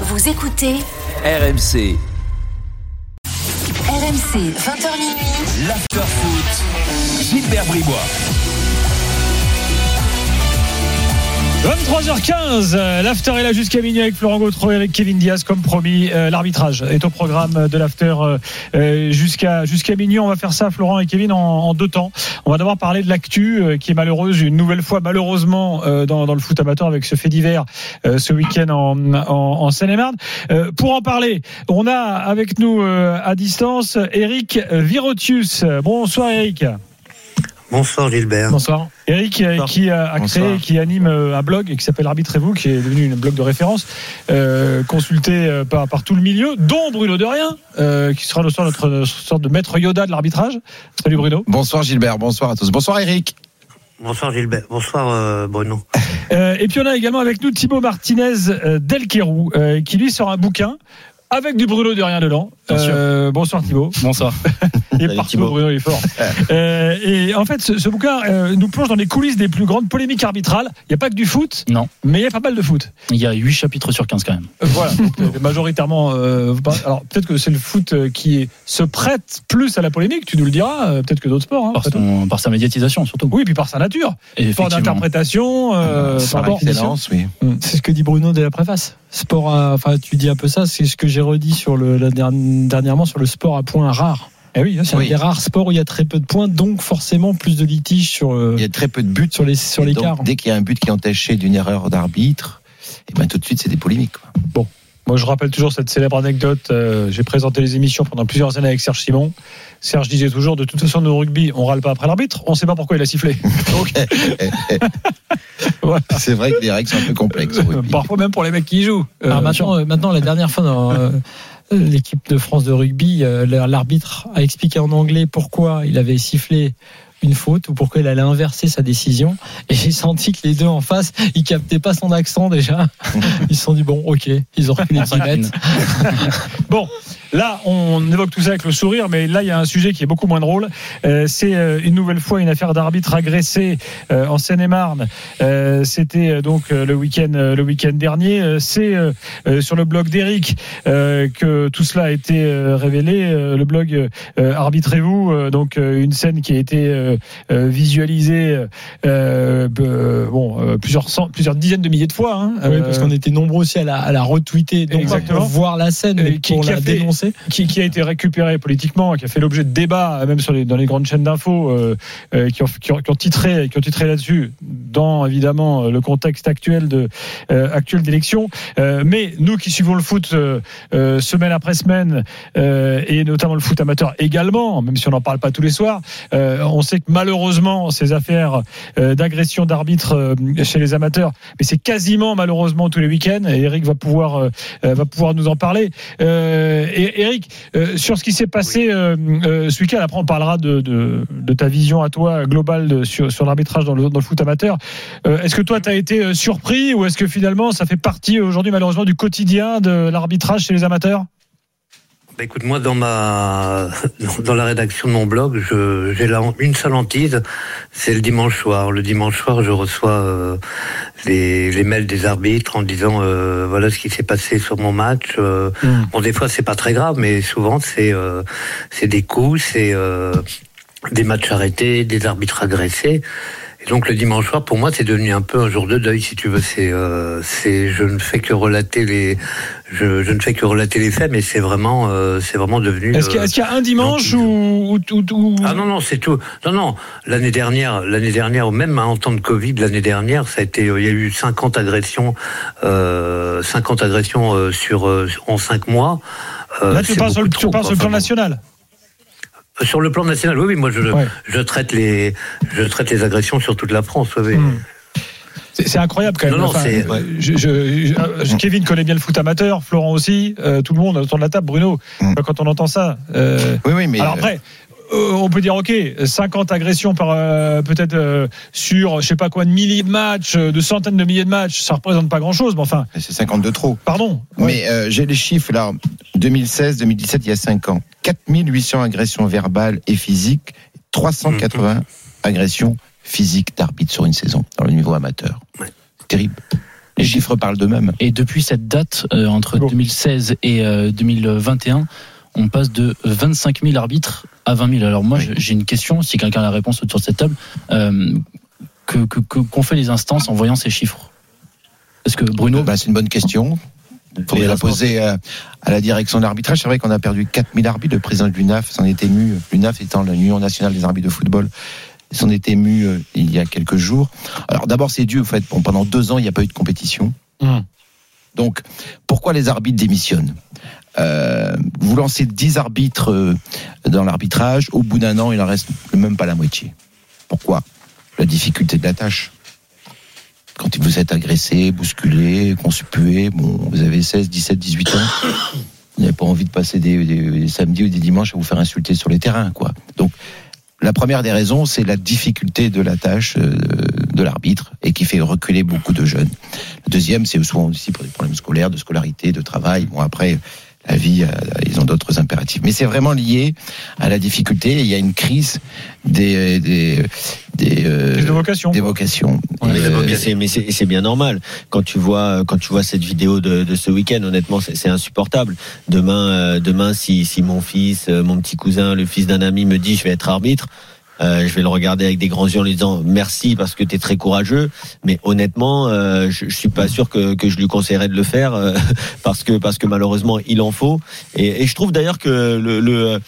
Vous écoutez RMC, RMC 20h minuit. l'afterfoot, Gilbert Bribois. 23h15, euh, l'after est là jusqu'à minuit avec Florent Gautreau et Kevin Diaz comme promis. Euh, L'arbitrage est au programme de l'after euh, jusqu'à jusqu'à minuit. On va faire ça, Florent et Kevin, en, en deux temps. On va d'abord parler de l'actu qui est malheureuse une nouvelle fois, malheureusement, dans, le foot amateur avec ce fait divers ce week-end en, en, en Seine-et-Marne. Pour en parler, on a avec nous à distance Eric Virotius. Bonsoir Eric. Bonsoir Gilbert. Bonsoir. Eric qui a, a créé, qui anime euh, un blog qui s'appelle Arbitrez-vous, qui est devenu une blog de référence, euh, consulté euh, par, par tout le milieu, dont Bruno Derrien, euh, qui sera le soir notre, notre sorte de maître Yoda de l'arbitrage. Salut Bruno. Bonsoir Gilbert, bonsoir à tous. Bonsoir Eric. Bonsoir Gilbert. Bonsoir euh, Bruno. Euh, et puis on a également avec nous Thibaut Martinez euh, Delquerou, euh, qui lui sort un bouquin avec du Bruno Derrien dedans. Bien sûr. Euh, bonsoir Thibaut. Bonsoir. Il est partout. Bruno, il est fort. Euh, et en fait, ce, ce bouquin euh, nous plonge dans les coulisses des plus grandes polémiques arbitrales. Il n'y a pas que du foot, Non, mais il y a pas mal de foot. il y a 8 chapitres sur 15 quand même. Euh, Voilà, donc, euh, majoritairement. euh, alors peut-être que c'est le foot qui se prête plus à la polémique, tu nous le diras, euh, peut-être que d'autres sports. hein, Par, son- par sa médiatisation surtout. Oui, puis par sa nature. Et effectivement. d'interprétation, euh, Par par excellence, oui. C'est ce que dit Bruno dès la préface. Sport, à- enfin, tu dis un peu ça. C'est ce que j'ai redit sur le, la derni- dernièrement sur le sport à points rares. Eh oui, C'est un des rares sports où il y a très peu de points, donc forcément plus de litiges sur, euh, Il y a très peu de buts sur les sur l'écart. Dès qu'il y a un but qui est entaché d'une erreur d'arbitre, et ben tout de suite c'est des polémiques. quoi. Moi, je rappelle toujours cette célèbre anecdote. euh, J'ai présenté les émissions pendant plusieurs années avec Serge Simon. Serge disait toujours, de toute façon, nous, au rugby, on râle pas après l'arbitre. On ne sait pas pourquoi il a sifflé. Donc, voilà. C'est vrai que les règles sont un peu complexes. au rugby. Parfois même pour les mecs qui y jouent. Euh, Alors maintenant, euh, maintenant, la dernière fois dans euh, l'équipe de France de rugby, euh, l'arbitre a expliqué en anglais pourquoi il avait sifflé une faute ou pourquoi il allait inverser sa décision. Et j'ai senti que les deux en face, ils captaient pas son accent déjà. Ils se sont dit bon, ok, ils ont reculé On 10 s'incline. mètres. Bon, là, on évoque tout ça avec le sourire, mais là, il y a un sujet qui est beaucoup moins drôle. Euh, c'est euh, une nouvelle fois une affaire d'arbitre agressé euh, en Seine-et-Marne. Euh, C'était euh, donc euh, le week-end, euh, le week-end dernier. Euh, C'est euh, euh, sur le blog d'Eric euh, que tout cela a été euh, révélé. Euh, le blog euh, Arbitrez-vous, euh, donc euh, une scène qui a été euh, euh, visualisée, bon, euh, plusieurs cent, plusieurs dizaines de milliers de fois. Hein, Oui, parce qu'on était nombreux aussi à la, à la retweeter, donc pour voir la scène, mais qui- pour qui a la fait- qui, a été récupéré politiquement, qui a fait l'objet de débats, euh, même dans les grandes chaînes d'infos, euh, euh, qui, ont, titré, titré là-dessus, dans évidemment le contexte actuel de d'élection. Mais nous qui suivons le foot semaine après semaine, et notamment le foot amateur également, même si on n'en parle pas tous les soirs, on sait que malheureusement ces affaires d'agression d'arbitres euh, chez les amateurs, mais c'est quasiment malheureusement tous les week-ends. Et Eric va pouvoir va pouvoir nous en parler. Eric, euh, sur ce qui s'est passé euh, euh, ce week-end, après on parlera de, de, de ta vision à toi globale de- sur, sur l'arbitrage dans le, dans le foot amateur. Euh, est-ce que toi tu as été euh, surpris ou est-ce que finalement ça fait partie aujourd'hui malheureusement du quotidien de l'arbitrage chez les amateurs? Bah, écoute, moi, dans ma, dans la rédaction de mon blog, je, j'ai là une seule hantise, c'est le dimanche soir. Le dimanche soir, je reçois euh, les, les mails des arbitres en disant euh, voilà ce qui s'est passé sur mon match. Euh, Bon, des fois, c'est pas très grave, mais souvent, c'est, euh, c'est des coups, c'est euh, des matchs arrêtés, des arbitres agressés. Et donc le dimanche soir, pour moi, c'est devenu un peu un jour de deuil, si tu veux. C'est, euh, c'est, je ne fais que relater les, je, je ne fais que relater les faits, mais c'est vraiment, euh, c'est vraiment devenu. Est-ce qu'il y, a- euh, est-ce qu'il y a un dimanche ou, ou, ou- ou- ah non non c'est tout non non l'année dernière l'année dernière même en temps de Covid l'année dernière ça a été il y a eu 50 agressions euh, 50 agressions euh, sur euh, en 5 mois Euh, Là, tu parles sur le, tu parles sur le plan national. Sur le plan national oui oui moi je Ouais. je traite les je traite les agressions sur toute la France oui. Hmm. C'est incroyable quand même. Non, non, c'est- euh, je- je- je- Kevin connaît bien le foot amateur, Florent aussi, euh, tout le monde autour de la table, Bruno. Mm. Quand on entend ça. euh, Oui, oui, mais. alors après. Euh, on peut dire ok, 50 agressions par euh, peut-être euh, sur je sais pas quoi de milliers de matchs, de centaines de milliers de matchs, ça représente pas grand chose, mais enfin, C'est 52 trop. pardon. Ouais. Mais euh, j'ai les chiffres là. 2016, 2017, il y a 5 ans. 4800 agressions verbales et physiques, 380 agressions physiques d'arbitre sur une saison dans le niveau amateur. Ouais. Terrible. Les chiffres parlent d'eux-mêmes. Et depuis cette date, euh, entre Bon. 2016 et euh, 2021, on passe de 25 000 arbitres à 20 000. Alors moi, Oui. j'ai une question, si quelqu'un a la réponse autour de cette table, euh, que qu'ont fait les instances en voyant ces chiffres? Parce que Bruno, Bah, c'est une bonne question. Il faudrait la poser à la direction de l'arbitrage. C'est vrai qu'on a perdu 4000 arbitres. Le président de l'UNAF s'en est ému. L'UNAF étant l'Union nationale des arbitres de football, s'en est ému euh, il y a quelques jours. Alors d'abord, c'est dû au fait, bon, pendant deux ans, il n'y a pas eu de compétition. Hum. Donc, pourquoi les arbitres démissionnent Euh, Vous lancez 10 arbitres euh, dans l'arbitrage. Au bout d'un an, il en reste même pas la moitié. Pourquoi? La difficulté de la tâche. Quand vous êtes agressé, bousculé, conspué, bon, vous avez 16, 17, 18 ans, vous n'avez pas envie de passer des, samedis ou des dimanches à vous faire insulter sur les terrains, quoi. La première des raisons, c'est la difficulté de la tâche euh, de l'arbitre et qui fait reculer beaucoup de jeunes. Le deuxième, c'est souvent aussi pour des problèmes scolaires, de scolarité, de travail. Bon, après, la vie, euh, ils ont d'autres impératifs. Mais c'est vraiment lié à la difficulté. Il y a une crise des des des, euh, Crise de vocation. des vocations. Mais, Et, euh, mais c'est- mais c'est c'est bien normal. Quand tu vois quand tu vois cette vidéo de, de ce week-end, honnêtement, c'est insupportable. Demain, euh, demain, si si mon fils, euh, mon petit cousin, le fils d'un ami me dit je vais être arbitre. Euh, je vais le regarder avec des grands yeux en lui disant merci parce que tu es très courageux, mais honnêtement, euh, je, je suis pas sûr que, que je lui conseillerais de le faire euh, parce que parce que malheureusement il en faut. Et, et je trouve d'ailleurs que le, le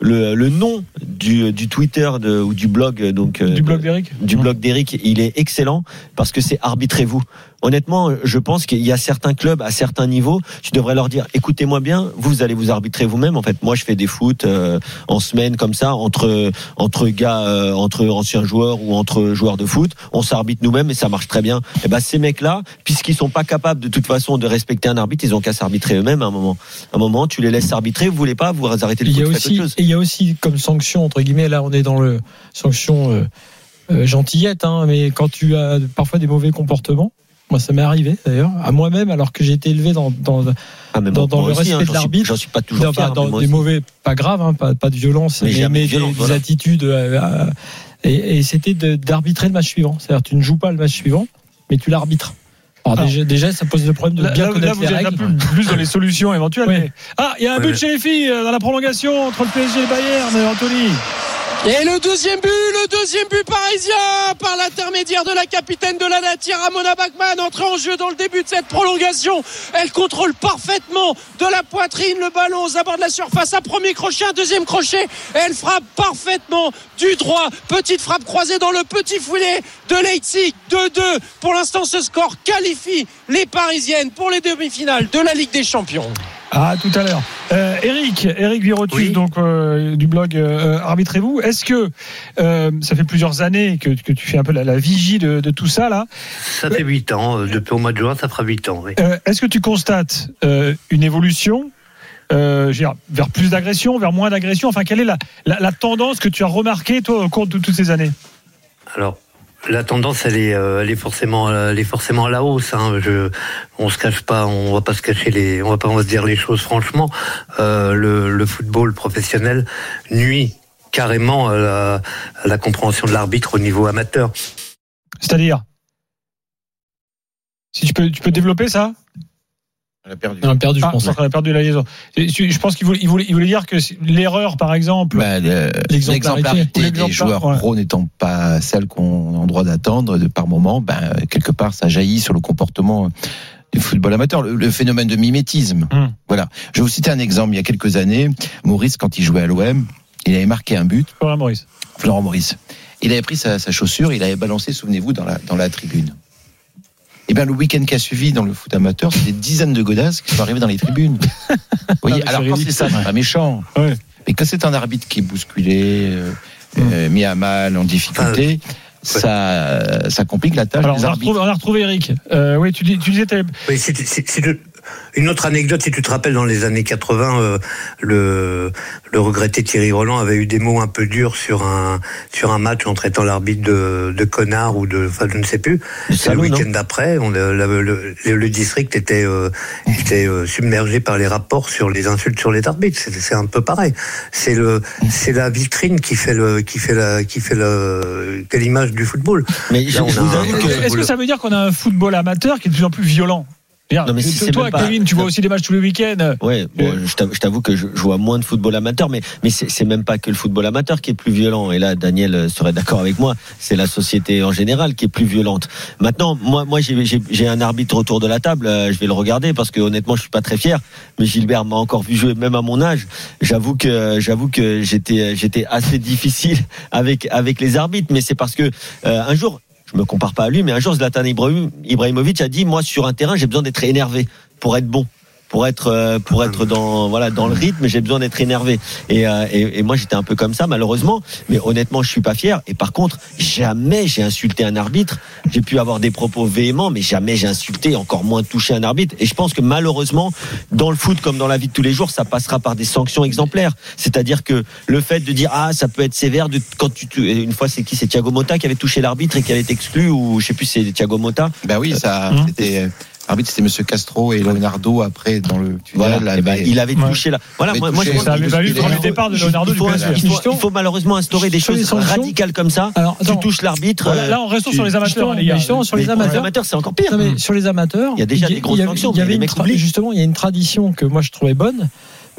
le, le nom du, du Twitter de, ou du blog donc euh, Du blog d'Eric du blog d'Eric, il est excellent parce que c'est arbitrez-vous. Honnêtement, je pense qu'il y a certains clubs à certains niveaux, tu devrais leur dire écoutez-moi bien, vous allez vous arbitrer vous-même. En fait, moi je fais des foot euh, en semaine comme ça entre entre gars euh, entre anciens joueurs ou entre joueurs de foot, on s'arbitre nous-mêmes et ça marche très bien. Et ben ces mecs-là, puisqu'ils sont pas capables de toute façon de respecter un arbitre, ils ont qu'à s'arbitrer eux-mêmes à un moment. À un moment, tu les laisses s'arbitrer, vous voulez pas, vous arrêtez le Il y foot, a aussi, il y a aussi comme sanction entre guillemets là on est dans le sanction euh, gentillette, hein, mais quand tu as parfois des mauvais comportements, moi ça m'est arrivé d'ailleurs à moi-même alors que j'ai été élevé dans, dans, Ah, dans- dans le aussi, hein, respect de l'arbitre. J'en suis pas toujours dans, fier, dans des aussi. mauvais, pas grave, hein, pas, pas de violence, Mais mais, jamais mais de violence, des, voilà. des attitudes. euh, euh, et et c'était d'arbitrer le match suivant. C'est-à-dire tu ne joues pas le match suivant, mais tu l'arbitres. Alors, Alors, déjà, déjà, ça pose le problème de Là, bien là, connaître là, vous les êtes un règles. peu plus dans les solutions éventuelles. Oui. mais- Ah, il y a un but chez les filles euh, dans la prolongation entre le PSG et le Bayern, Anthony. Et le deuxième but, le deuxième but parisien par l'intermédiaire de la capitaine de la Nature, Ramona Bachmann, entrée en jeu dans le début de cette prolongation. Elle contrôle parfaitement de la poitrine le ballon aux abords de la surface. Un premier crochet, un deuxième crochet. Et elle frappe parfaitement du droit. Petite frappe croisée dans le petit filet de Leipzig. 2-2. Pour l'instant, ce score qualifie les Parisiennes pour les demi-finales de la Ligue des Champions. Ah, tout à l'heure. Euh, Eric, Eric Virotus, Oui. donc euh, du blog euh, Arbitrez-vous. Est-ce que euh, ça fait plusieurs années que, que tu fais un peu la, la vigie de, de tout ça là Ça fait 8 ans. Depuis au mois de juin, ça fera 8 ans. Oui. Est-ce que tu constates une évolution euh, vers plus d'agression, vers moins d'agression? Enfin, quelle est la, la, la tendance que tu as remarquée toi au cours de toutes ces années? Alors, la tendance, elle est, euh, elle est forcément, elle est forcément à la hausse. Hein. Je, on se cache pas, on va pas se cacher les, on va pas on va se dire les choses franchement. Euh, le, le football professionnel nuit carrément à la, à la compréhension de l'arbitre au niveau amateur. C'est-à-dire? Si tu peux, tu peux développer ça? On a perdu. On a perdu, je Ah, pense. qu'on a perdu la liaison. Je pense qu'il voulait, il voulait, il voulait dire que l'erreur, par exemple, Bah, le- L'exemplarité. L'exemplarité des joueurs ouais. pro n'étant pas celle qu'on a en droit d'attendre par moment, ben, quelque part, ça jaillit sur le comportement du football amateur, le, le phénomène de mimétisme. Hum. Voilà. Je vais vous citer un exemple. Il y a quelques années, Maurice, quand il jouait à l'OM, il avait marqué un but, Florent Maurice. Florent Maurice. Il avait pris sa, sa chaussure, il avait balancé, souvenez-vous, dans la, dans la tribune. Et bien, le week-end qui a suivi dans le foot amateur, c'est des dizaines de godasses qui sont arrivés dans les tribunes. Vous voyez, Ah, alors c'est quand c'est ça, c'est pas méchant. Ouais. Mais quand c'est un arbitre qui est bousculé, euh, euh, mis à mal, en difficulté, ça, ça complique la tâche Alors, des on a, retrouvé, on a retrouvé Eric. Euh, oui, tu, dis- tu disais. Oui, si tu- une autre anecdote, si tu te rappelles, dans les années 80, euh, le, le regretté Thierry Roland avait eu des mots un peu durs sur un, sur un match en traitant l'arbitre de, de connard ou de, enfin, je ne sais plus. Le week-end d'après, on, le, le, district était, euh, était euh, submergé par les rapports sur les insultes sur les arbitres. C'est, un peu pareil. C'est le, c'est la vitrine qui fait le, qui fait la, qui fait le, quelle image du football. Mais je, Là, on je a vous un- avoue que. Est-ce que ça veut dire qu'on a un football amateur qui est de plus en plus violent? Non, mais si c'est Toi, pas- Kevin, tu vois aussi des matchs tous les week-ends. Ouais, bon, je t'avoue- que je, vois moins de football amateur, mais mais c'est même pas que le football amateur qui est plus violent. Et là, Daniel euh, serait d'accord avec moi. C'est la société en général qui est plus violente. Maintenant, moi, moi, j'ai un arbitre autour de la table. euh, je vais le regarder parce que honnêtement, je suis pas très fier. Mais Gilbert m'a encore vu jouer, même à mon âge. J'avoue que j'avoue que j'étais j'étais assez difficile avec avec les arbitres. Mais c'est parce que euh, un jour. Je me compare pas à lui, mais un jour Zlatan Ibrahim- Ibrahimovic a dit moi sur un terrain j'ai besoin d'être énervé pour être bon pour être euh, pour être dans voilà dans le rythme j'ai besoin d'être énervé. Et, euh, et, et moi j'étais un peu comme ça malheureusement. Mais honnêtement je suis pas fier. Et par contre jamais j'ai insulté un arbitre. J'ai pu avoir des propos véhéments mais jamais j'ai insulté encore moins touché un arbitre. Et je pense que malheureusement dans le foot comme dans la vie de tous les jours ça passera par des sanctions exemplaires. C'est-à-dire que le fait de dire ah ça peut être sévère de quand tu une fois c'est qui? C'est Thiago Motta qui avait touché l'arbitre et qui avait été exclu ou je sais plus c'est Thiago Motta. Ben oui, ça, Hum. c'était. Arbitre, c'était Monsieur Castro et Leonardo après dans le tunnel. Voilà, eh ben, avait- il avait Ouais. touché là. Voilà, moi, moi je Ça avait valu il pour le faut- départ de il Leonardo faut, du PSG. il faut- il faut malheureusement instaurer des choses radicales comme ça. Alors, tu touches l'arbitre. Voilà, là, on reste sur les amateurs, les gars. justement, sur les amateurs. amateurs, c'est encore pire. Non, mais sur les amateurs, Il y a déjà des grosses il y avait- sanctions, justement, il y a une tradition que moi je trouvais bonne,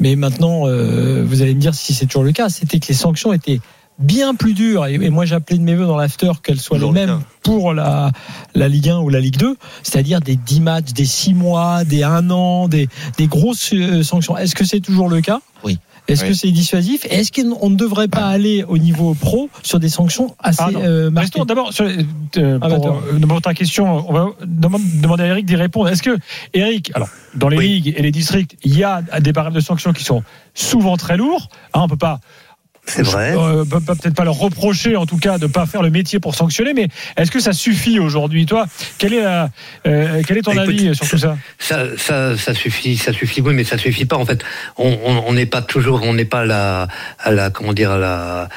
mais maintenant euh, vous allez me dire si c'est toujours le cas. C'était que les sanctions étaient bien plus dures et, et moi j'appelais de mes voeux dans l'after qu'elles soient Toujours les le mêmes pour la, la Ligue 1 ou la Ligue 2, c'est-à-dire des 10 matchs, des 6 mois, des 1 an, des, des grosses euh, sanctions. Est-ce que c'est toujours le cas? Oui. Est-ce Oui. que c'est dissuasif? Est-ce qu'on ne devrait pas aller au niveau pro sur des sanctions assez Ah euh, marquées? Restons d'abord sur les- euh, Ah, pour, euh, pour ta question. On va demander demander à Eric d'y répondre. Est-ce que Eric, alors dans les Oui. ligues et les districts, il y a des barèmes de sanctions qui sont souvent très lourds. Hein, on peut pas C'est vrai. Euh, peut- peut- peut-être pas leur reprocher, en tout cas, de pas faire le métier pour sanctionner, mais est-ce que ça suffit aujourd'hui? Toi, quel est, la- euh, quel est ton Écoute, avis sur tout ça? Ça, ça, ça suffit, ça suffit, oui, mais ça suffit pas. En fait, on n'est pas toujours, on n'est pas à la, à la, comment dire, à la,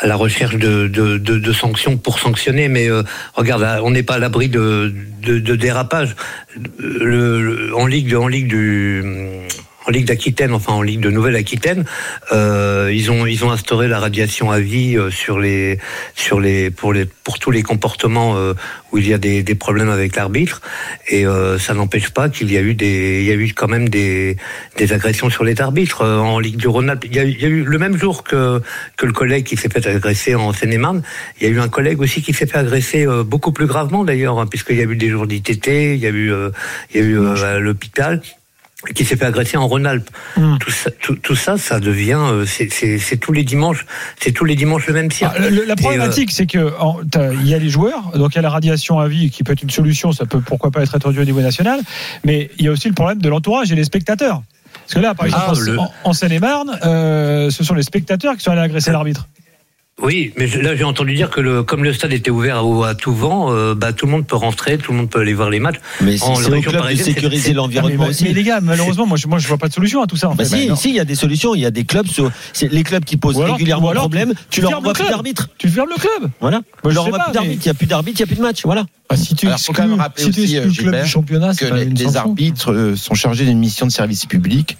à la recherche de, de, de, de sanctions pour sanctionner. Mais euh, regarde, on n'est pas à l'abri de, de, de dérapage. Le, le- en ligue, en ligue du en Ligue d'Aquitaine, enfin en Ligue de Nouvelle-Aquitaine, euh, ils ont ils ont instauré la radiation à vie euh, sur les sur les pour les pour tous les comportements euh, où il y a des, des problèmes avec l'arbitre. Et euh, ça n'empêche pas qu'il y a eu des il y a eu quand même des des agressions sur les arbitres Euh, en Ligue du Rhône-Alpes. Il il y a eu le même jour que que le collègue qui s'est fait agresser en Seine-et-Marne, il y a eu un collègue aussi qui s'est fait agresser euh, beaucoup plus gravement d'ailleurs hein, puisqu'il y a eu des jours d'ITT, il y a eu il y a eu à l'hôpital qui s'est fait agresser en Rhône-Alpes. Hmm. Tout, ça, tout, tout ça, ça devient, euh, c'est- tous les dimanches, c'est tous les dimanches le même cirque. Ah, le- la problématique, c'est que il y a les joueurs, donc il y a la radiation à vie qui peut être une solution, ça peut pourquoi pas être introduit au niveau national, mais il y a aussi le problème de l'entourage et les spectateurs. Parce que là, par exemple, Ah, en- le- en, en Seine-et-Marne, euh, ce sont les spectateurs qui sont allés agresser l'arbitre. Oui, mais là j'ai entendu dire que le, comme le stade était ouvert à, à tout vent, euh, bah, tout le monde peut rentrer, tout le monde peut aller voir les matchs. Mais c'est au club de sécuriser l'environnement Ah, mais, aussi. mais les gars, malheureusement, moi je, moi je vois pas de solution à tout ça. En Bah fait. si, il y a des solutions. Il y a des clubs, les clubs qui posent alors- régulièrement alors, problème. Tu tu leur envoies le plus d'arbitre. Tu fermes le club. Voilà. Moi, je leur pas, plus d'arbitre. mais- Il n'y a plus d'arbitre, il n'y a plus de match. Voilà. Ah, si tu Alors, faut quand même exclus, rappeler si tu aussi, exclus euh, le club Gilbert, du championnat, que les, arbitres euh, sont chargés d'une mission de service public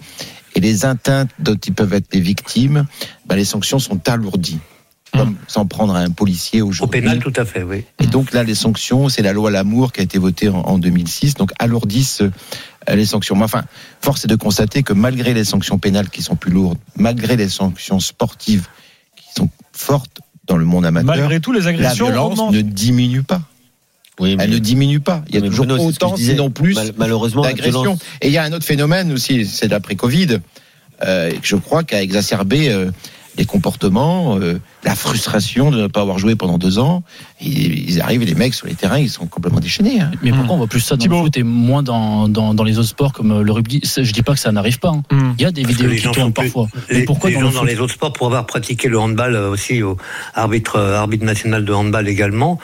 et les atteintes dont ils peuvent être les victimes, bah, les sanctions sont alourdies. Comme s'en prendre à un policier Au aujourd'hui. pénal, tout à fait, oui. Et donc là, les sanctions, c'est la loi Lamour qui a été votée en, en 2006, donc alourdissent euh, les sanctions. Mais enfin, force est de constater que malgré les sanctions pénales qui sont plus lourdes, malgré les sanctions sportives qui sont fortes dans le monde amateur, Malgré tout, les la agressions violence augmentent. ne diminue pas. Oui, Elle ne diminue pas. Il y a mais toujours Bruno, autant, disais. sinon plus, Mal- malheureusement, la d'agressions. violence- Et il y a un autre phénomène aussi, c'est l'après-Covid, euh, que je crois qu'a exacerbé euh, les comportements, euh, la frustration de ne pas avoir joué pendant deux ans. Ils, ils arrivent, les mecs sur les terrains, ils sont complètement déchaînés. hein. Mais pourquoi on voit plus ça dans Thibaut. le foot et moins dans, dans, dans les autres sports comme euh, le rugby? Je dis pas que ça n'arrive pas. hein. Hmm. Il y a des Parce vidéos les qui gens tournent plus- parfois. Mais Les, pourquoi les dans gens le dans foot? les autres sports, pour avoir pratiqué le handball euh, aussi, au arbitre, arbitre national de handball également,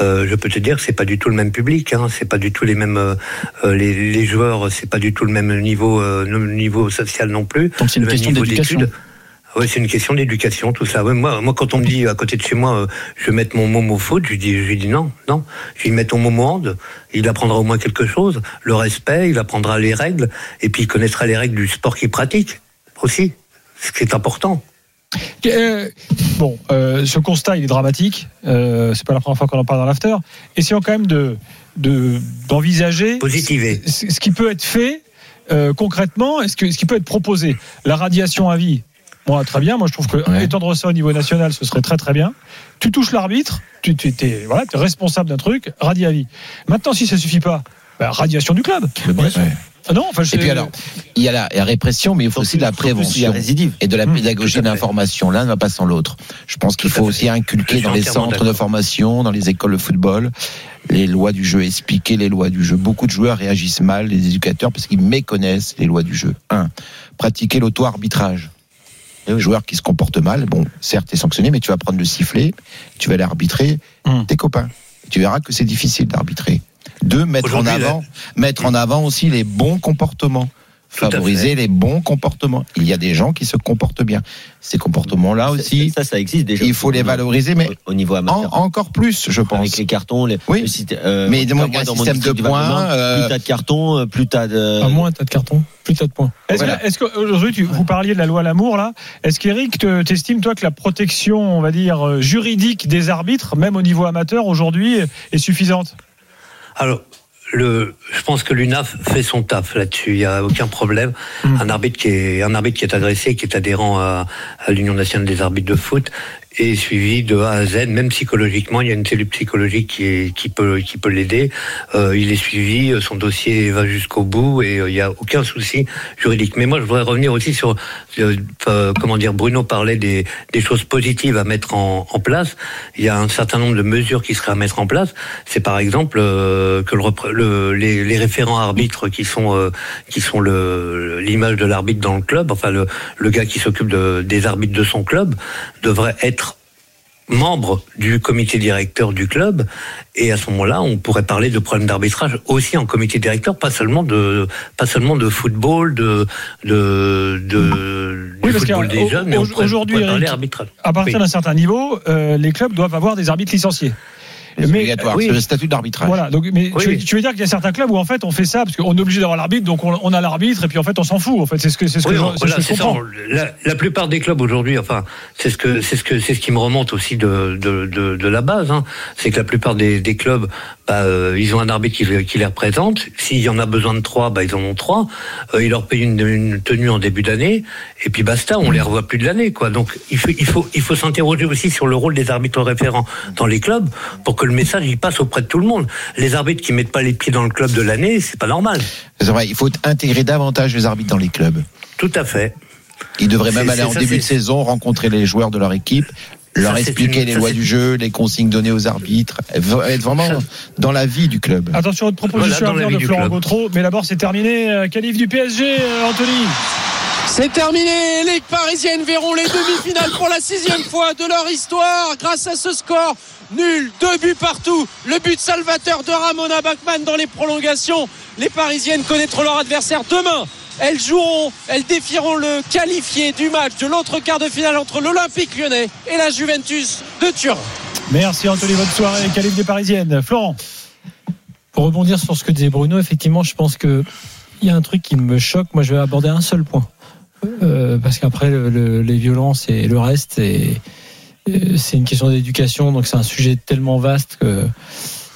euh, je peux te dire que c'est pas du tout le même public, hein, c'est pas du tout les mêmes, euh, les, les joueurs, c'est pas du tout le même niveau, euh, niveau social non plus. Donc c'est une le même question niveau d'éducation. Oui, c'est une question d'éducation, tout ça. Ouais, moi, moi, quand on me dit à côté de chez moi, euh, je vais mettre mon au foot, je lui dis, je lui dis non, non. Je vais mettre ton au hand. Il apprendra au moins quelque chose, le respect, il apprendra les règles, et puis il connaîtra les règles du sport qu'il pratique aussi, ce qui est important. Euh, bon, euh, ce constat, il est dramatique. C'est pas la première fois qu'on en parle dans l'after. Essayons quand même de de- d'envisager ce ce qui peut être fait concrètement, est-ce que ce qui peut être proposé? La radiation à vie. Moi, très bien. Moi, je trouve que Ouais. étendre ça au niveau national, ce serait très très bien. Tu touches l'arbitre, tu tu- t'es voilà, es responsable d'un truc, radié à vie. Maintenant, si ça suffit pas, bah, radiation du club. Ouais. Ah non, enfin, Et puis alors, il y a la, la répression, mais il faut aussi de la prévention récidive. et de la Mmh, pédagogie fait. d'information. L'un ne va pas sans l'autre. Je pense qu'il faut aussi inculquer dans les centres de formation, dans les écoles de football, les lois du jeu, expliquer les lois du jeu. Beaucoup de joueurs réagissent mal, les éducateurs, parce qu'ils méconnaissent les lois du jeu. Un, pratiquer l'auto-arbitrage. Les joueurs qui se comportent mal, bon, certes, t'es sanctionné, mais tu vas prendre le sifflet, tu vas aller arbitrer Hum. tes copains. Tu verras que c'est difficile d'arbitrer. Deux, mettre en là- avant, mettre en avant aussi les bons comportements. Favoriser les bons comportements. Il y a des gens qui se comportent bien. Ces comportements-là aussi, Ça, ça existe déjà. il faut les valoriser, mais Au niveau en- amateur. encore plus, je pense. Avec les cartons, les, Oui. le euh, Mais en tout de- cas, un moi, dans mon système de points, euh, Plus t'as de cartons, euh, plus t'as de. À moins, t'as de carton, plus t'as de points. Est-ce Voilà. que- est-ce qu'aujourd'hui, tu- vous parliez de la loi Lamour, là Est-ce qu'Éric, te- t'estimes, toi, que la protection, on va dire, euh, juridique des arbitres, même au niveau amateur, aujourd'hui, est suffisante? Alors, le, je pense que l'UNAF fait son taf là-dessus. Il n'y a aucun problème. Mm. Un arbitre qui est un arbitre qui est agressé, qui est adhérent à, à l'Union nationale des arbitres de foot, est suivi de A à Z, même psychologiquement. Il y a une cellule psychologique qui, peut l'aider. Euh, il est suivi, euh, son dossier va jusqu'au bout et euh, il n'y a aucun souci juridique. Mais moi, je voudrais revenir aussi sur comment dire. Bruno parlait des, choses positives à mettre en, place. Il y a un certain nombre de mesures qui seraient à mettre en place. C'est par exemple que les, référents arbitres qui sont l'image de l'arbitre dans le club, enfin le, gars qui s'occupe de- des arbitres de son club, devrait être membre du comité directeur du club et à ce moment-là on pourrait parler de problèmes d'arbitrage aussi en comité directeur pas seulement de pas seulement de football de de, de Oui, du parce football des jeunes mais on au- pourrait, aujourd'hui, pourrait parler arbitrage À partir Oui. d'un certain niveau, euh, les clubs doivent avoir des arbitres licenciés. C'est Mais- obligatoire. oui. C'est le statut d'arbitrage. Voilà, donc, mais tu, Oui. veux, tu veux dire qu'il y a certains clubs où en fait on fait ça parce qu'on est obligé d'avoir l'arbitre, donc on, on a l'arbitre et puis en fait on s'en fout. En fait, c'est ce que c'est ce que Oui, je, ce que c'est comprends. La, la plupart des clubs aujourd'hui, enfin, c'est ce que c'est ce que c'est ce qui me remonte aussi de de, de, de la base. Hein. C'est que la plupart des, des clubs, bah, euh, ils ont un arbitre qui, les- qui les représente. S'il y en a besoin de trois, bah, ils en ont trois. Euh, ils leur payent une, une tenue en début d'année et puis basta, on les revoit plus de l'année, quoi. Donc il faut il faut il faut s'interroger aussi sur le rôle des arbitres référents dans les clubs pour que le message il passe auprès de tout le monde. Les arbitres qui mettent pas les pieds dans le club de l'année, c'est pas normal. C'est vrai, il faut intégrer davantage les arbitres dans les clubs. Tout à fait. Ils devraient même aller c'est- en ça, début de saison, rencontrer les joueurs de leur équipe, leur Ça, expliquer une- les ça, lois du jeu, les consignes données aux arbitres, être vraiment Ça- dans la vie du club. Attention, une proposition Voilà, à la venir de du Florent. Gautreau, mais d'abord c'est terminé. Euh, Qualif du PSG, euh, Anthony. C'est terminé. Les Parisiennes verront les demi-finales pour la sixième fois de leur histoire grâce à ce score nul. Deux buts partout. Le but salvateur de Ramona Bachmann dans les prolongations. Les Parisiennes connaîtront leur adversaire demain. Elles joueront, elles défieront le qualifié du match de l'autre quart de finale entre l'Olympique lyonnais et la Juventus de Turin. Merci Anthony, bonne soirée. Qualif des Parisiennes. Florent. Pour rebondir sur ce que disait Bruno, effectivement, je pense que il y a un truc qui me choque. Moi, je vais aborder un seul point. Euh, parce qu'après, le- le- les violences et le reste, euh, c'est une question d'éducation. Donc, c'est un sujet tellement vaste que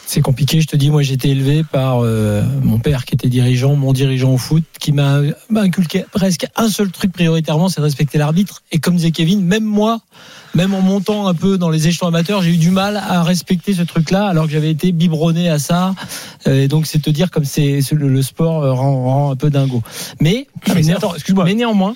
c'est compliqué. Je te dis, moi, j'ai été élevé par euh, mon père qui était dirigeant, mon dirigeant au foot, qui m'a inculqué presque un seul truc prioritairement, c'est de respecter l'arbitre. Et comme disait Kevin, même moi, même en montant un peu dans les échelons amateurs, j'ai eu du mal à respecter ce truc-là, alors que j'avais été biberonné à ça. Euh, Et donc, c'est te dire comme c'est le, sport euh, rend, rend un peu dingo. Mais, Ah, mais mais, attends, excuse-moi. mais néanmoins,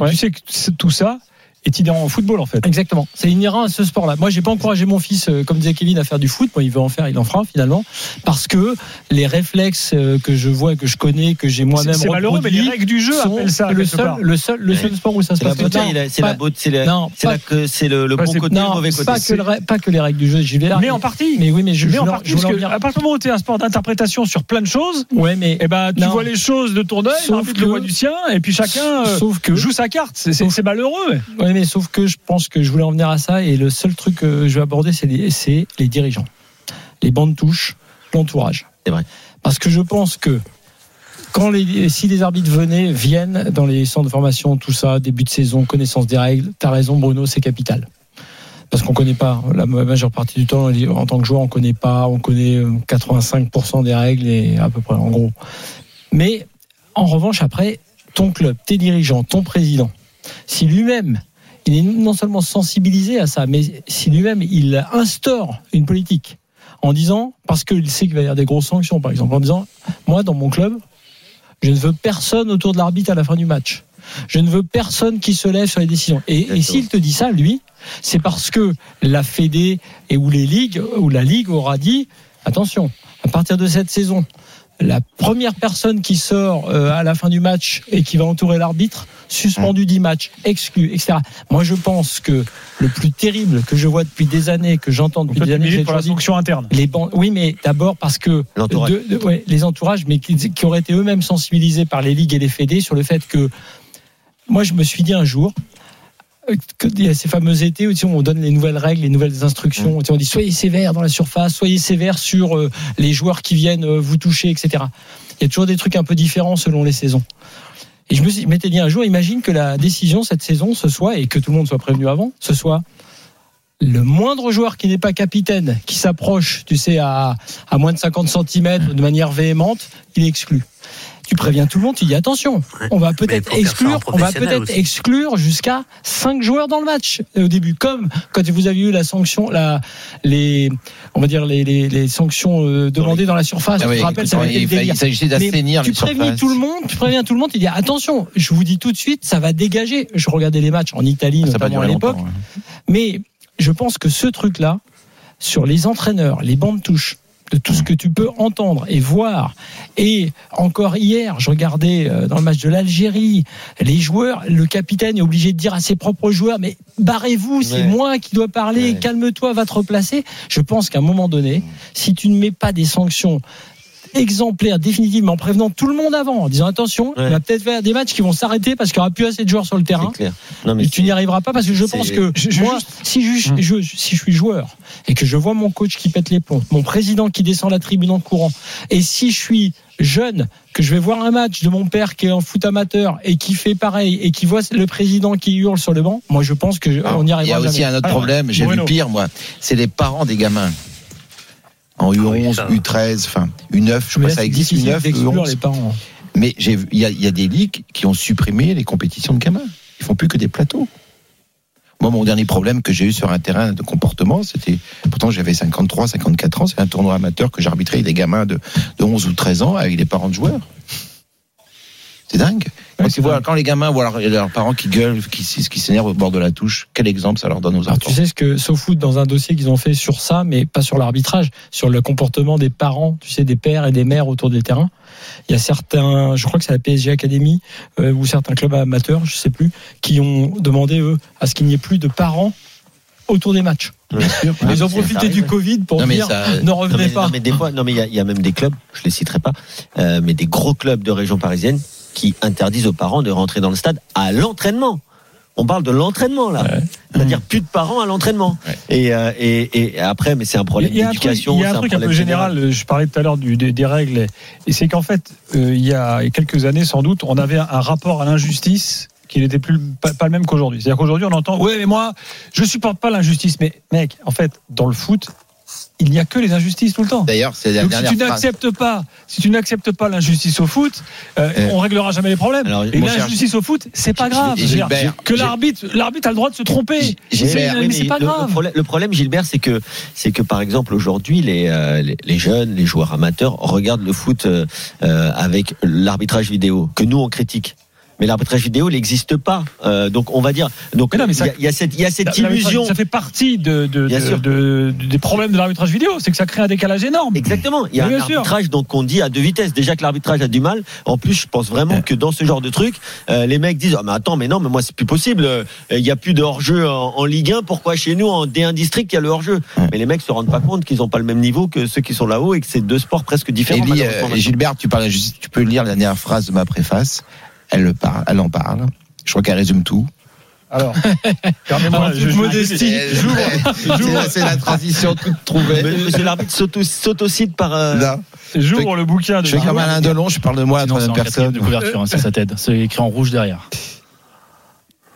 Ouais. Tu sais que tout ça est inhérent au football en fait. Exactement. C'est inhérent à ce sport-là. Moi, j'ai pas encouragé mon fils, euh, comme disait Kevin, à faire du foot. Moi, il veut en faire, il en fera finalement, parce que les réflexes euh, que je vois, que je connais, que j'ai moi-même C'est malheureux, mais les règles du jeu appellent ça. le seul, part. le seul, le seul sport où ça se C'est la passe. c'est la beauté, c'est la- non, c'est pas- la que- c'est le, le Pas- bon c'est- côté, le mauvais côté. pas que, le, pas que les règles du jeu. J'y vais là. Mais en partie. Mais oui, mais je, Mais en partie, parce en que à partir du moment où tu es un sport d'interprétation sur plein de choses, Ouais, mais eh ben, tu vois les choses de ton œil, le voit du sien, et puis chacun euh, sauf que joue sa carte. C'est malheureux. Mais- sauf que je pense que je voulais en venir à ça et le seul truc que je vais aborder, c'est les, les dirigeants, les bandes touches, l'entourage. C'est vrai. Parce que je pense que quand les, si les arbitres venaient, viennent dans les centres de formation, tout ça, début de saison, connaissance des règles, t'as raison, Bruno, c'est capital. Parce qu'on connaît pas la majeure partie du temps en tant que joueur, on connaît pas, on connaît euh, 85% des règles et à peu près en gros. Mais en revanche, après, ton club, tes dirigeants, ton président, si lui-même il est non seulement sensibilisé à ça, mais si lui-même il instaure une politique en disant, parce qu'il sait qu'il va y avoir des grosses sanctions, par exemple, en disant, moi dans mon club, je ne veux personne autour de l'arbitre à la fin du match. Je ne veux personne qui se lève sur les décisions. Et, et s'il te dit ça, lui, c'est parce que la Fédé et ou les ligues ou la ligue aura dit attention, à partir de cette saison, la première personne qui sort euh, à la fin du match et qui va entourer l'arbitre, suspendu 10 matchs, exclu, etc. Moi, je pense que le plus terrible que je vois depuis des années, que j'entends depuis des années, pour la sanction interne. les bancs, oui, mais d'abord parce que L'entourage. de- de- ouais, les entourages, mais qui, qui auraient été eux-mêmes sensibilisés par les ligues et les fédés sur le fait que moi, je me suis dit un jour. Il y a ces fameux étés où tu sais, on donne les nouvelles règles, les nouvelles instructions. Tu sais, On dit soyez sévères dans la surface, soyez sévères sur euh, les joueurs qui viennent euh, vous toucher, etc. Il y a toujours des trucs un peu différents selon les saisons. Et je me suis- m'étais dit un jour, imagine que la décision cette saison, ce soit, et que tout le monde soit prévenu avant, ce soit le moindre joueur qui n'est pas capitaine, qui s'approche, tu sais, à, à moins de 50 cm de manière véhémente, il est exclu. Tu préviens tout le monde, tu dis attention, on va peut-être exclure, on va peut-être exclure jusqu'à 5 joueurs dans le match euh, au début, comme quand vous avez eu la sanction, la, les, on va dire les, les, les sanctions euh, demandées dans la surface. Ah te rappelles, ça quand avait été il s'agissait d'assainir tu préviens tout le monde, tu préviens tout le monde, tu dis attention, je vous dis tout de suite, ça va dégager. Je regardais les matchs en Italie, Ça va notamment à l'époque. Mais je pense que ce truc-là, sur les entraîneurs, les bandes touches, de tout ce que tu peux entendre et voir. Et encore hier, je regardais euh, dans le match de l'Algérie, les joueurs, le capitaine est obligé de dire à ses propres joueurs, mais barrez-vous, c'est Ouais. moi qui dois parler, Ouais. calme-toi, va te replacer. Je pense qu'à un moment donné, si tu ne mets pas des sanctions exemplaires, définitives, mais en prévenant tout le monde avant, en disant attention, Ouais. il va peut-être faire des matchs qui vont s'arrêter parce qu'il n'y aura plus assez de joueurs sur le terrain. Clair. Non, mais Et tu n'y arriveras pas parce que je pense que je- moi, si je, je- si je suis joueur et que je vois mon coach qui pète les plombs, mon président qui descend la tribune en courant, et si je suis jeune, que je vais voir un match de mon père qui est en foot amateur et qui fait pareil et qui voit le président qui hurle sur le banc, moi je pense que je- on n'y Il y arrivera a aussi jamais. un autre Alors, problème, j'ai vu pire, moi. C'est les parents des gamins. En U11, oui, ça. U13, enfin, U9, je crois que ça existe, difficile U9, d'exclure U11. les parents. Mais il y, a- il y a des ligues qui ont supprimé les compétitions de gamins. Ils font plus que des plateaux. Moi, mon dernier problème que j'ai eu sur un terrain de comportement, c'était, pourtant j'avais 53, 54 ans, c'est un tournoi amateur que j'arbitrais avec des gamins de, de 11 ou 13 ans avec des parents de joueurs. C'est dingue. Quand, les gamins voient leurs, leurs parents qui gueulent, qui, qui s'énervent au bord de la touche, quel exemple ça leur donne aux Alors enfants tu sais ce que SoFoot dans un dossier qu'ils ont fait sur ça, mais pas sur l'arbitrage, sur le comportement des parents, tu sais, des pères et des mères autour des terrains. Il y a certains, je crois que c'est la PSG Academy euh, ou certains clubs amateurs, je sais plus, qui ont demandé eux à ce qu'il n'y ait plus de parents autour des matchs. Bien sûr. Ils ont profité du Covid pour Non, dire ça- ne Non revenez mais, pas. non, mais des fois, non mais il y a- il y, a même des clubs, je les citerai pas, euh, mais des gros clubs de région parisienne qui interdisent aux parents de rentrer dans le stade à l'entraînement. On parle de l'entraînement là, Ouais. c'est-à-dire plus de parents à l'entraînement. Ouais. Et, euh, et, et après, mais c'est un problème d'éducation. il y a un truc un peu général. Je parlais tout à l'heure des, des règles, et c'est qu'en fait, euh, il y a quelques années, sans doute, on avait un, un rapport à l'injustice qui n'était plus pas, pas le même qu'aujourd'hui. C'est-à-dire qu'aujourd'hui, on entend, ouais, mais moi, je supporte pas l'injustice. Mais mec, en fait, dans le foot, il n'y a que les injustices tout le temps. D'ailleurs, c'est la Donc si dernière tu n'acceptes pas, si tu n'acceptes pas l'injustice au foot, euh, Euh, on réglera jamais les problèmes. Alors, et l'injustice au foot, c'est pas grave. Dire, que l'arbitre, l'arbitre a le droit de se tromper. Gilles- C'est- Gilbert, mais Oui, c'est pas le, grave. Le problème, Gilbert, c'est que c'est que par exemple aujourd'hui les, euh, les les jeunes, les joueurs amateurs regardent le foot avec l'arbitrage vidéo que nous on critique. Mais l'arbitrage vidéo n'existe pas. Euh, donc on va dire, donc il y, y a cette, y a cette illusion. Ça fait partie de, de- de- des problèmes de l'arbitrage vidéo, c'est que ça crée un décalage énorme. Exactement. Il y a Mais un bien sûr. arbitrage donc on dit à deux vitesses. Déjà que l'arbitrage a du mal. En plus, je pense vraiment que dans ce genre de truc, euh, les mecs disent ah mais attends mais non mais moi c'est plus possible. Euh, Il y a plus de hors-jeu en, en Ligue 1. Pourquoi chez nous en D1 district il y a le hors-jeu Mais les mecs se rendent pas compte qu'ils ont pas le même niveau que ceux qui sont là-haut et que c'est deux sports presque différents. Euh. Gilbert, tu peux lire la dernière phrase de ma préface. Elle, le parle, elle en parle. Je crois qu'elle résume tout. Alors, permets-moi, En toute modestie, C'est c'est la transition toute trouvée. Monsieur l'arbitre s'auto- s'autocite par. euh, j'ouvre le bouquin de Je fais comme Alain Delon, je parle de moi à la c'est troisième personne. de couverture, hein, ça, ça t'aide. C'est écrit en rouge derrière.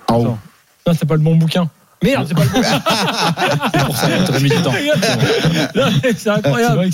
En haut. Non, c'est pas le bon bouquin. Merde, c'est pas le bon. C'est pour ça, t'aurais mis du temps. C'est incroyable.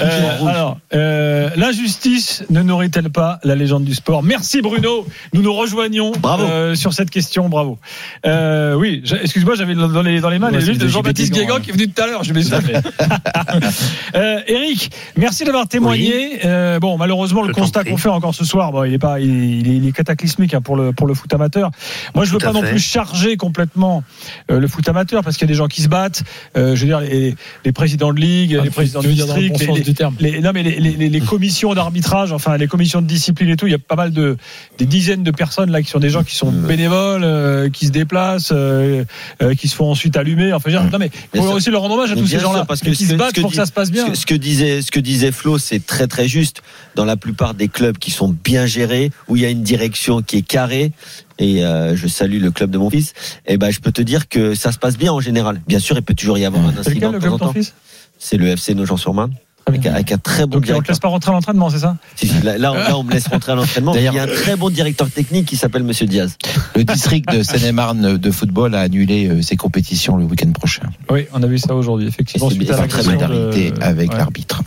Euh, alors, euh, l'injustice ne nourrit-elle pas la légende du sport? Merci Bruno. Nous nous rejoignons Bravo. euh, sur cette question. Bravo. Euh, oui, excuse-moi, j'avais dans les, dans les mains Ouais, les de Jean-Baptiste Guégan, hein. qui est venu tout à l'heure. Je me suis euh, Eric, merci d'avoir témoigné. Euh, bon, malheureusement, le constat qu'on fait encore ce soir, bon, il est pas, il, il est, il est cataclysmique hein, pour le pour le foot amateur. Moi, je veux Tout pas non fait. plus charger complètement le foot amateur parce qu'il y a des gens qui se battent. Euh, je veux dire, les, les présidents de ligue, Ah, les présidents de district, bon les- non mais les, les- les- les commissions d'arbitrage, enfin les commissions de discipline et tout, il y a pas mal de des dizaines de personnes là qui sont des gens qui sont bénévoles, euh, qui se déplacent, euh, euh, qui se font ensuite allumer. Enfin, je veux dire, non mais il faut aussi leur rendre hommage à tous ces gens-là parce que qui se battent pour que ça se passe bien. Ce que, ce que disait, ce que disait Flo, c'est très très juste. Dans la plupart des clubs qui sont bien gérés, où il y a une direction qui est carrée, et euh, je salue le club de mon fils, et ben je peux te dire que ça se passe bien en général. Bien sûr, il peut toujours y avoir un incident le de club temps de en ton temps. fils C'est le FC Nogent-sur-Marne, avec, un- avec un très bon Donc on te directeur. laisse pas rentrer à l'entraînement, c'est ça Si, si, là, là, on- là, on me laisse rentrer à l'entraînement. Il y a un très bon directeur technique qui s'appelle Monsieur Diaz. Le district de Seine-et-Marne de football a annulé euh, ses compétitions le week-end prochain. Oui, on a vu ça aujourd'hui, effectivement. C'est c'est très de- avec ouais. l'arbitre.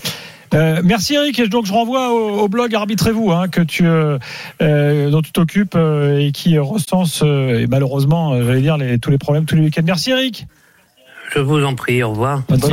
Euh, merci Eric. Et donc je renvoie au, au blog Arbitrez-vous hein, que tu euh, euh, dont tu t'occupes euh, et qui recense et malheureusement, j'allais dire les, tous les problèmes tous les week-ends. Merci Eric. Je vous en prie, au revoir. Bonne Bonne.